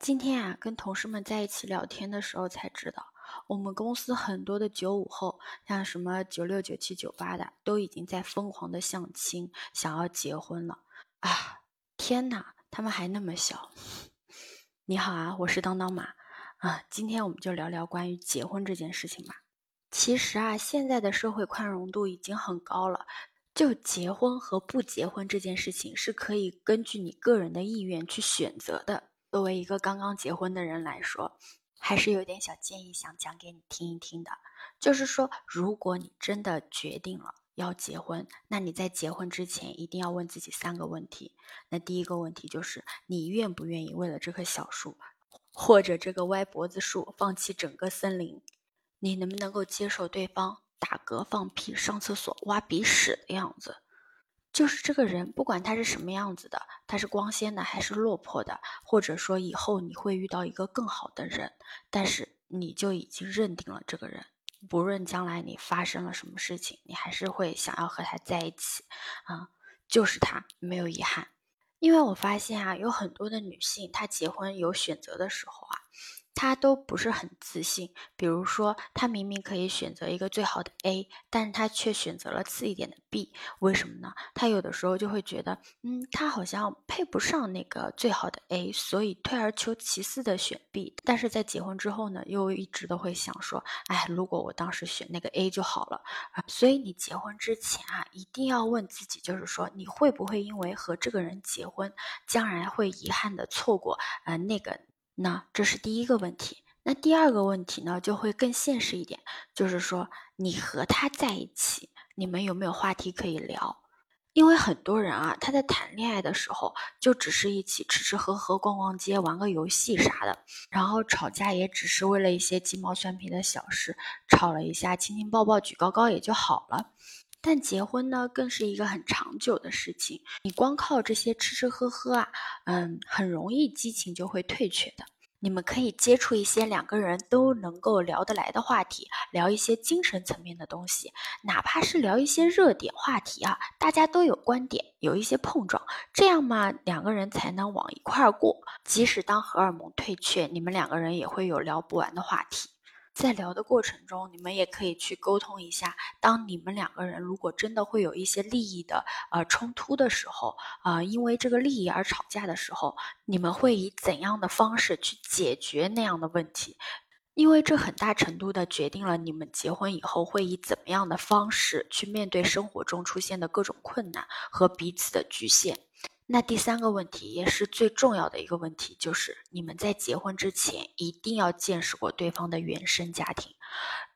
今天啊，跟同事们在一起聊天的时候才知道，我们公司很多的九五后，像什么九六、九七、九八的，都已经在疯狂的相亲，想要结婚了啊！天哪，他们还那么小。你好啊，我是当当妈啊，今天我们就聊聊关于结婚这件事情吧。其实啊，现在的社会宽容度已经很高了，就结婚和不结婚这件事情，是可以根据你个人的意愿去选择的。作为一个刚刚结婚的人来说，还是有点小建议想讲给你听一听的。就是说，如果你真的决定了要结婚，那你在结婚之前一定要问自己三个问题。那第一个问题就是，你愿不愿意为了这棵小树，或者这个歪脖子树，放弃整个森林？你能不能够接受对方打嗝、放屁、上厕所、挖鼻屎的样子？就是这个人，不管他是什么样子的，他是光鲜的还是落魄的，或者说以后你会遇到一个更好的人，但是你就已经认定了这个人，不论将来你发生了什么事情，你还是会想要和他在一起，啊，就是他没有遗憾，因为我发现啊，有很多的女性，她结婚有选择的时候啊。他都不是很自信，比如说，他明明可以选择一个最好的 A，但是他却选择了次一点的 B，为什么呢？他有的时候就会觉得，嗯，他好像配不上那个最好的 A，所以退而求其次的选 B。但是在结婚之后呢，又一直都会想说，哎，如果我当时选那个 A 就好了。所以你结婚之前啊，一定要问自己，就是说，你会不会因为和这个人结婚，将来会遗憾的错过呃那个。那这是第一个问题，那第二个问题呢，就会更现实一点，就是说你和他在一起，你们有没有话题可以聊？因为很多人啊，他在谈恋爱的时候，就只是一起吃吃喝喝、逛逛街、玩个游戏啥的，然后吵架也只是为了一些鸡毛蒜皮的小事，吵了一下，亲亲抱抱、举高高也就好了。但结婚呢，更是一个很长久的事情。你光靠这些吃吃喝喝啊，嗯，很容易激情就会退却的。你们可以接触一些两个人都能够聊得来的话题，聊一些精神层面的东西，哪怕是聊一些热点话题啊，大家都有观点，有一些碰撞，这样嘛，两个人才能往一块儿过。即使当荷尔蒙退却，你们两个人也会有聊不完的话题。在聊的过程中，你们也可以去沟通一下。当你们两个人如果真的会有一些利益的呃冲突的时候，啊，因为这个利益而吵架的时候，你们会以怎样的方式去解决那样的问题？因为这很大程度的决定了你们结婚以后会以怎么样的方式去面对生活中出现的各种困难和彼此的局限。那第三个问题也是最重要的一个问题，就是你们在结婚之前一定要见识过对方的原生家庭。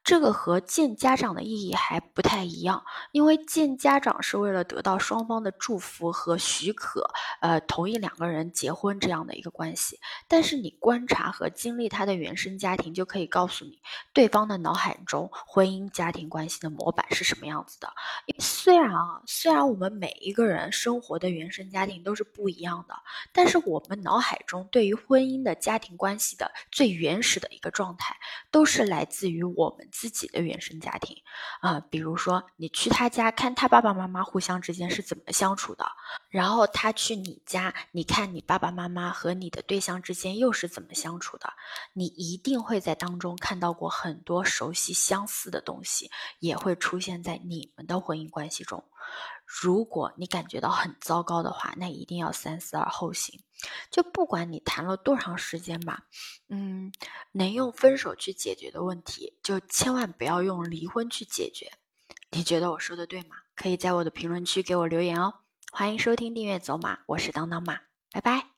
这个和见家长的意义还不太一样，因为见家长是为了得到双方的祝福和许可，呃，同意两个人结婚这样的一个关系。但是你观察和经历他的原生家庭，就可以告诉你对方的脑海中婚姻家庭关系的模板是什么样子的。虽然啊，虽然我们每一个人生活的原生家庭都是不一样的，但是我们脑海中对于婚姻的家庭关系的最原始的一个状态，都是来自于我们。自己的原生家庭啊，比如说你去他家看他爸爸妈妈互相之间是怎么相处的，然后他去你家，你看你爸爸妈妈和你的对象之间又是怎么相处的，你一定会在当中看到过很多熟悉相似的东西，也会出现在你们的婚姻关系中。如果你感觉到很糟糕的话，那一定要三思而后行。就不管你谈了多长时间吧，嗯，能用分手去解决的问题，就千万不要用离婚去解决。你觉得我说的对吗？可以在我的评论区给我留言哦。欢迎收听订阅走马，我是当当马，拜拜。